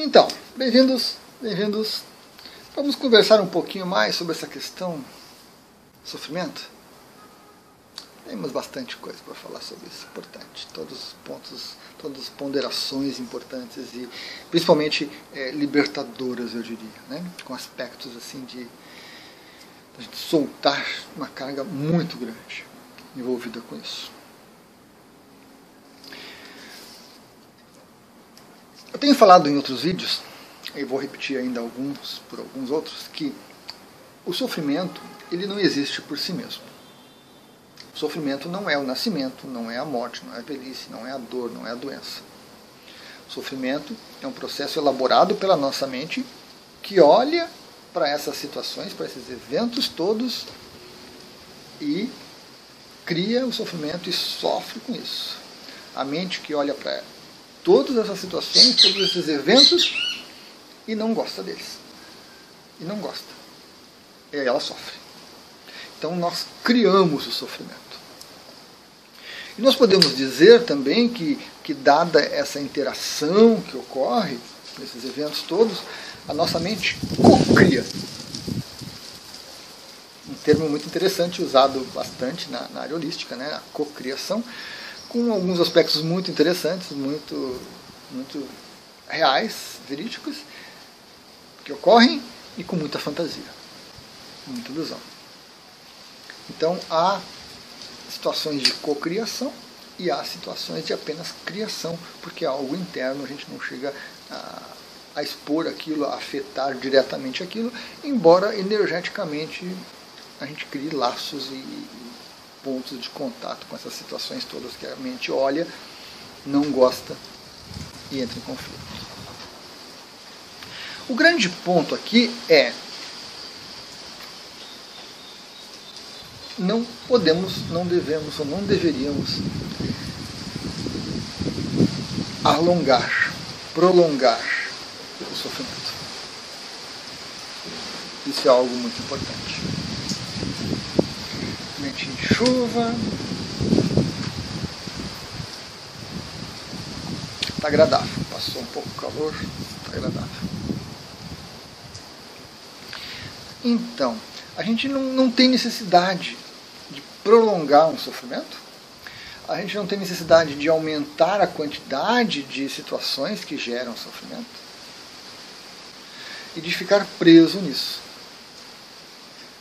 Então, bem-vindos, bem-vindos. Vamos conversar um pouquinho mais sobre essa questão sofrimento. Temos bastante coisa para falar sobre isso, importante. Todos os pontos, todas as ponderações importantes e principalmente é, libertadoras, eu diria, né? com aspectos assim de, de soltar uma carga muito grande envolvida com isso. Eu tenho falado em outros vídeos, e vou repetir ainda alguns por alguns outros, que o sofrimento ele não existe por si mesmo. O sofrimento não é o nascimento, não é a morte, não é a velhice, não é a dor, não é a doença. O sofrimento é um processo elaborado pela nossa mente que olha para essas situações, para esses eventos todos e cria o sofrimento e sofre com isso. A mente que olha para todas essas situações, todos esses eventos e não gosta deles. E não gosta. E aí ela sofre. Então nós criamos o sofrimento. E nós podemos dizer também que, que dada essa interação que ocorre nesses eventos todos, a nossa mente co-cria. Um termo muito interessante, usado bastante na, na área holística, né? a cocriação. criação com alguns aspectos muito interessantes, muito, muito reais, verídicos, que ocorrem e com muita fantasia, muita ilusão. Então há situações de cocriação e há situações de apenas criação, porque é algo interno, a gente não chega a, a expor aquilo, a afetar diretamente aquilo, embora energeticamente a gente crie laços e, pontos de contato com essas situações todas que a mente olha, não gosta e entra em conflito. O grande ponto aqui é não podemos, não devemos ou não deveríamos alongar, prolongar o sofrimento. Isso é algo muito importante de chuva. Está agradável. Passou um pouco o calor, está agradável. Então, a gente não, não tem necessidade de prolongar um sofrimento. A gente não tem necessidade de aumentar a quantidade de situações que geram sofrimento e de ficar preso nisso,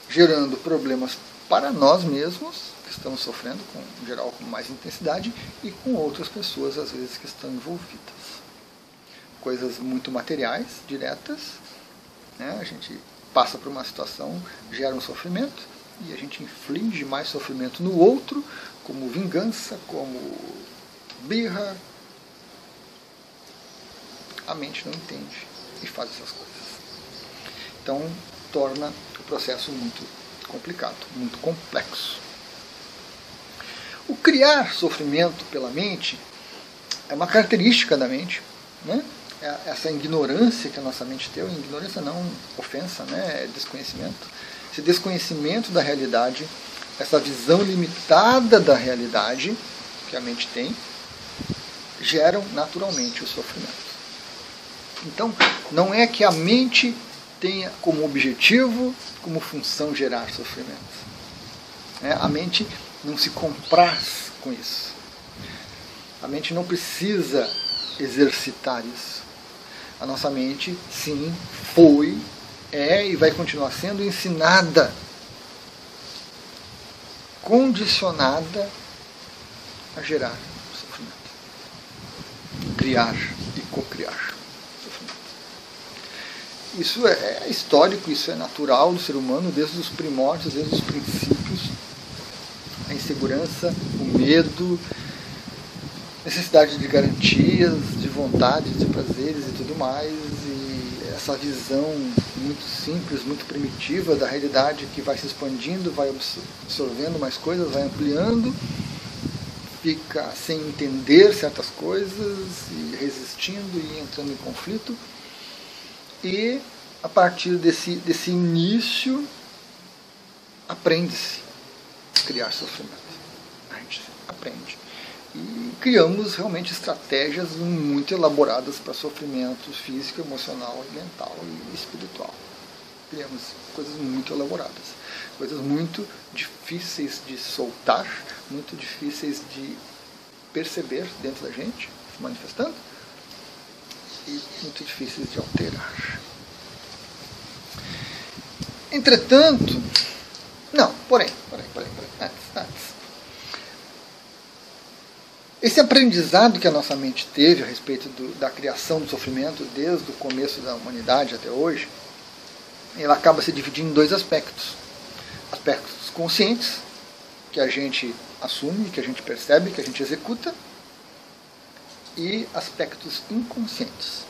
gerando problemas para nós mesmos, que estamos sofrendo, com, em geral com mais intensidade, e com outras pessoas, às vezes, que estão envolvidas. Coisas muito materiais, diretas, né? a gente passa por uma situação, gera um sofrimento, e a gente inflige mais sofrimento no outro, como vingança, como birra. A mente não entende e faz essas coisas. Então, torna o processo muito complicado, muito complexo. O criar sofrimento pela mente é uma característica da mente, né? É essa ignorância que a nossa mente tem, ignorância não ofensa, né? é desconhecimento. Esse desconhecimento da realidade, essa visão limitada da realidade que a mente tem, geram naturalmente o sofrimento. Então, não é que a mente tenha como objetivo, como função gerar sofrimento. É, a mente não se compraz com isso. A mente não precisa exercitar isso. A nossa mente, sim, foi, é e vai continuar sendo ensinada, condicionada a gerar sofrimento, criar e cocriar. Isso é, é histórico, isso é natural do ser humano desde os primórdios, desde os princípios. A insegurança, o medo, necessidade de garantias, de vontades, de prazeres e tudo mais. E essa visão muito simples, muito primitiva da realidade que vai se expandindo, vai absorvendo mais coisas, vai ampliando, fica sem entender certas coisas e resistindo e entrando em conflito e a partir desse, desse início aprende-se a criar sofrimento. A gente aprende. e criamos realmente estratégias muito elaboradas para sofrimento físico, emocional, mental e espiritual. Criamos coisas muito elaboradas, coisas muito difíceis de soltar, muito difíceis de perceber dentro da gente, se manifestando, muito difíceis de alterar. Entretanto, não, porém, porém, porém, porém antes, antes. Esse aprendizado que a nossa mente teve a respeito do, da criação do sofrimento desde o começo da humanidade até hoje, ele acaba se dividindo em dois aspectos. Aspectos conscientes, que a gente assume, que a gente percebe, que a gente executa, e aspectos inconscientes,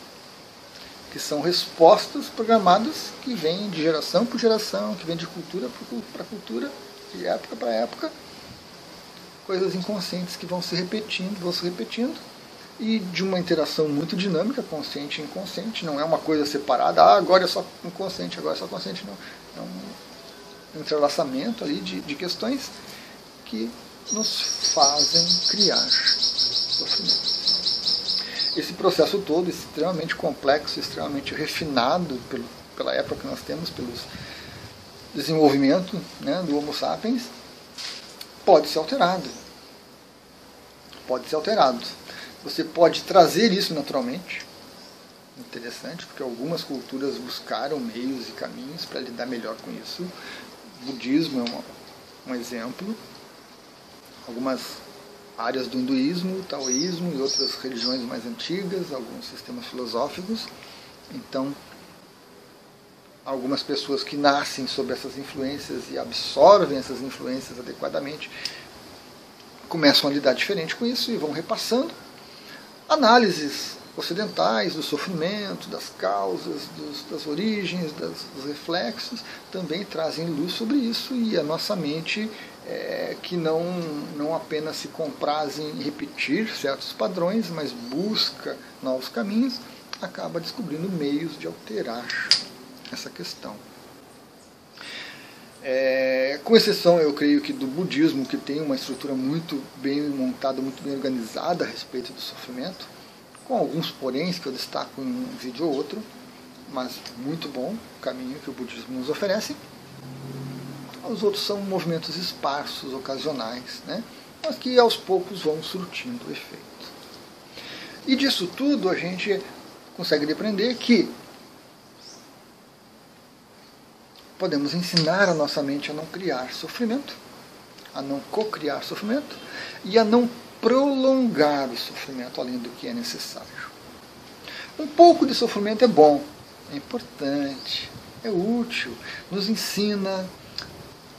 que são respostas programadas que vêm de geração por geração, que vêm de cultura para cultura, de época para época, coisas inconscientes que vão se repetindo, vão se repetindo, e de uma interação muito dinâmica, consciente e inconsciente, não é uma coisa separada, ah, agora é só inconsciente, agora é só consciente, não. É um entrelaçamento ali de, de questões que nos fazem criar. Sofrimento esse processo todo extremamente complexo, extremamente refinado pelo, pela época que nós temos, pelo desenvolvimento né, do Homo sapiens, pode ser alterado. Pode ser alterado. Você pode trazer isso naturalmente. Interessante, porque algumas culturas buscaram meios e caminhos para lidar melhor com isso. O budismo é um, um exemplo. Algumas áreas do hinduísmo, taoísmo e outras religiões mais antigas, alguns sistemas filosóficos. Então, algumas pessoas que nascem sob essas influências e absorvem essas influências adequadamente começam a lidar diferente com isso e vão repassando análises ocidentais do sofrimento, das causas, dos, das origens, das, dos reflexos, também trazem luz sobre isso e a nossa mente é, que não, não apenas se compraz em repetir certos padrões, mas busca novos caminhos, acaba descobrindo meios de alterar essa questão. É, com exceção, eu creio que do budismo, que tem uma estrutura muito bem montada, muito bem organizada a respeito do sofrimento, com alguns poréns que eu destaco em um vídeo ou outro, mas muito bom o caminho que o budismo nos oferece. Os outros são movimentos esparsos, ocasionais, né? mas que aos poucos vão surtindo efeito. E disso tudo a gente consegue depreender que podemos ensinar a nossa mente a não criar sofrimento, a não co-criar sofrimento e a não prolongar o sofrimento além do que é necessário. Um pouco de sofrimento é bom, é importante, é útil, nos ensina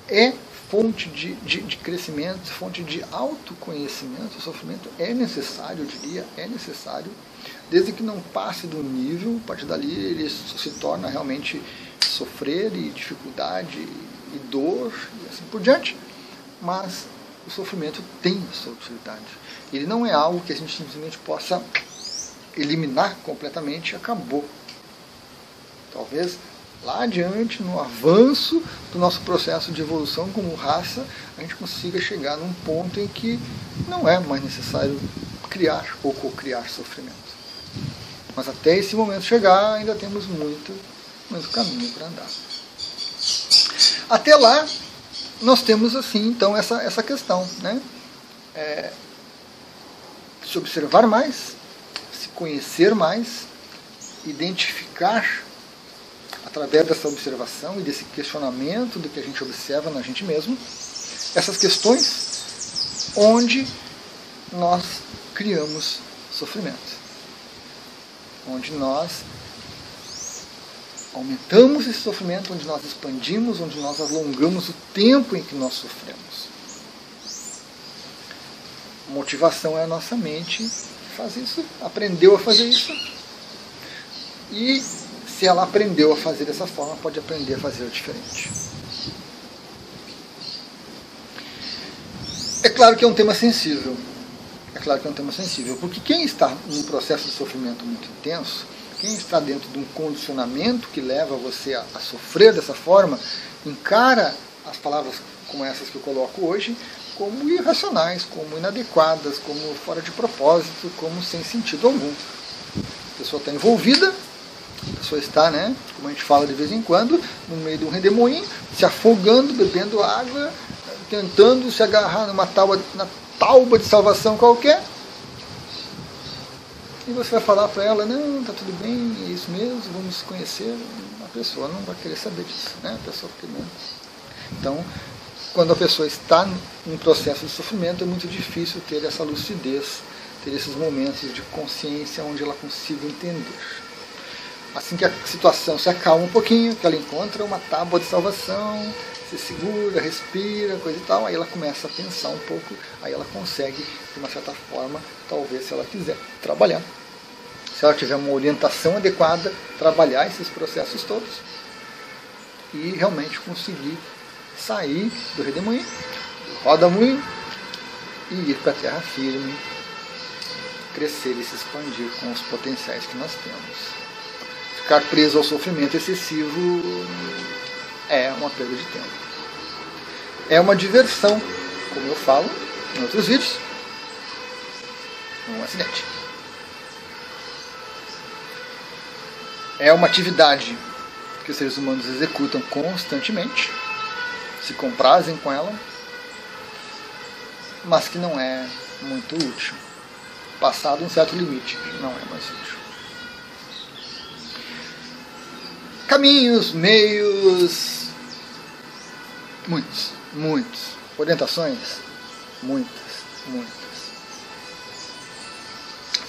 é fonte de, de, de, crescimento, fonte de autoconhecimento. O sofrimento é necessário, eu diria, é necessário, desde que não passe do nível, a partir dali ele se torna realmente sofrer e dificuldade e dor e assim por diante. Mas o sofrimento tem sua utilidade. Ele não é algo que a gente simplesmente possa eliminar completamente acabou. Talvez lá adiante, no avanço do nosso processo de evolução como raça, a gente consiga chegar num ponto em que não é mais necessário criar ou co-criar sofrimento. Mas até esse momento chegar, ainda temos muito, muito caminho para andar. Até lá, nós temos assim, então, essa, essa questão, né? É, se observar mais, se conhecer mais, identificar através dessa observação e desse questionamento do que a gente observa na gente mesmo, essas questões onde nós criamos sofrimento. Onde nós aumentamos esse sofrimento, onde nós expandimos, onde nós alongamos o tempo em que nós sofremos. A motivação é a nossa mente fazer isso, aprendeu a fazer isso. E se ela aprendeu a fazer dessa forma, pode aprender a fazer diferente. É claro que é um tema sensível. É claro que é um tema sensível, porque quem está num processo de sofrimento muito intenso, quem está dentro de um condicionamento que leva você a, a sofrer dessa forma, encara as palavras como essas que eu coloco hoje como irracionais, como inadequadas, como fora de propósito, como sem sentido algum. A pessoa está envolvida, a pessoa está, né, como a gente fala de vez em quando, no meio de um redemoinho, se afogando, bebendo água, tentando se agarrar numa tábua, na tauba de salvação qualquer. E você vai falar para ela, não, tá tudo bem, é isso mesmo, vamos conhecer. A pessoa não vai querer saber disso, né? A pessoa que não. Então, quando a pessoa está em processo de sofrimento, é muito difícil ter essa lucidez, ter esses momentos de consciência onde ela consiga entender. Assim que a situação se acalma um pouquinho, que ela encontra uma tábua de salvação, se segura, respira, coisa e tal, aí ela começa a pensar um pouco, aí ela consegue, de uma certa forma, talvez se ela quiser, trabalhar. Se ela tiver uma orientação adequada, trabalhar esses processos todos e realmente conseguir sair do redemoinho, do roda-moinho e ir para a terra firme, crescer e se expandir com os potenciais que nós temos ficar preso ao sofrimento excessivo é uma perda de tempo. É uma diversão, como eu falo em outros vídeos, um acidente. É uma atividade que os seres humanos executam constantemente, se comprazem com ela, mas que não é muito útil. Passado um certo limite, não é mais útil. Caminhos, meios, muitos, muitos. Orientações, muitas, muitas.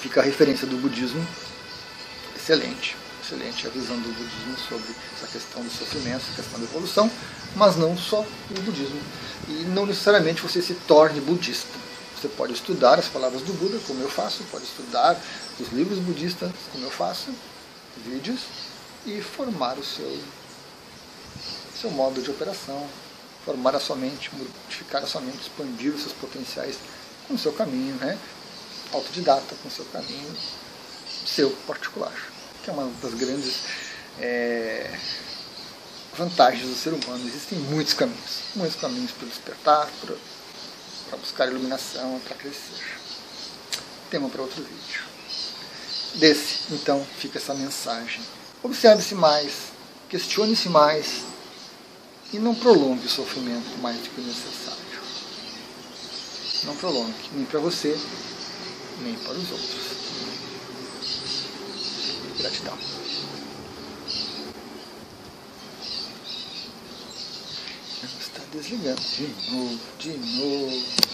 Fica a referência do budismo, excelente, excelente a visão do budismo sobre essa questão do sofrimento, essa questão da evolução, mas não só o budismo. E não necessariamente você se torne budista. Você pode estudar as palavras do Buda, como eu faço, pode estudar os livros budistas, como eu faço, vídeos, e formar o seu, seu modo de operação, formar a sua mente, modificar a sua mente, expandir os seus potenciais com o seu caminho, né? autodidata, com o seu caminho seu particular, que é uma das grandes é, vantagens do ser humano. Existem muitos caminhos, muitos caminhos para despertar, para buscar iluminação, para crescer. Tema para outro vídeo. Desse, então, fica essa mensagem Observe-se mais, questione-se mais e não prolongue o sofrimento mais do que necessário. Não prolongue, nem para você, nem para os outros. Gratidão. Está desligando de novo, de novo.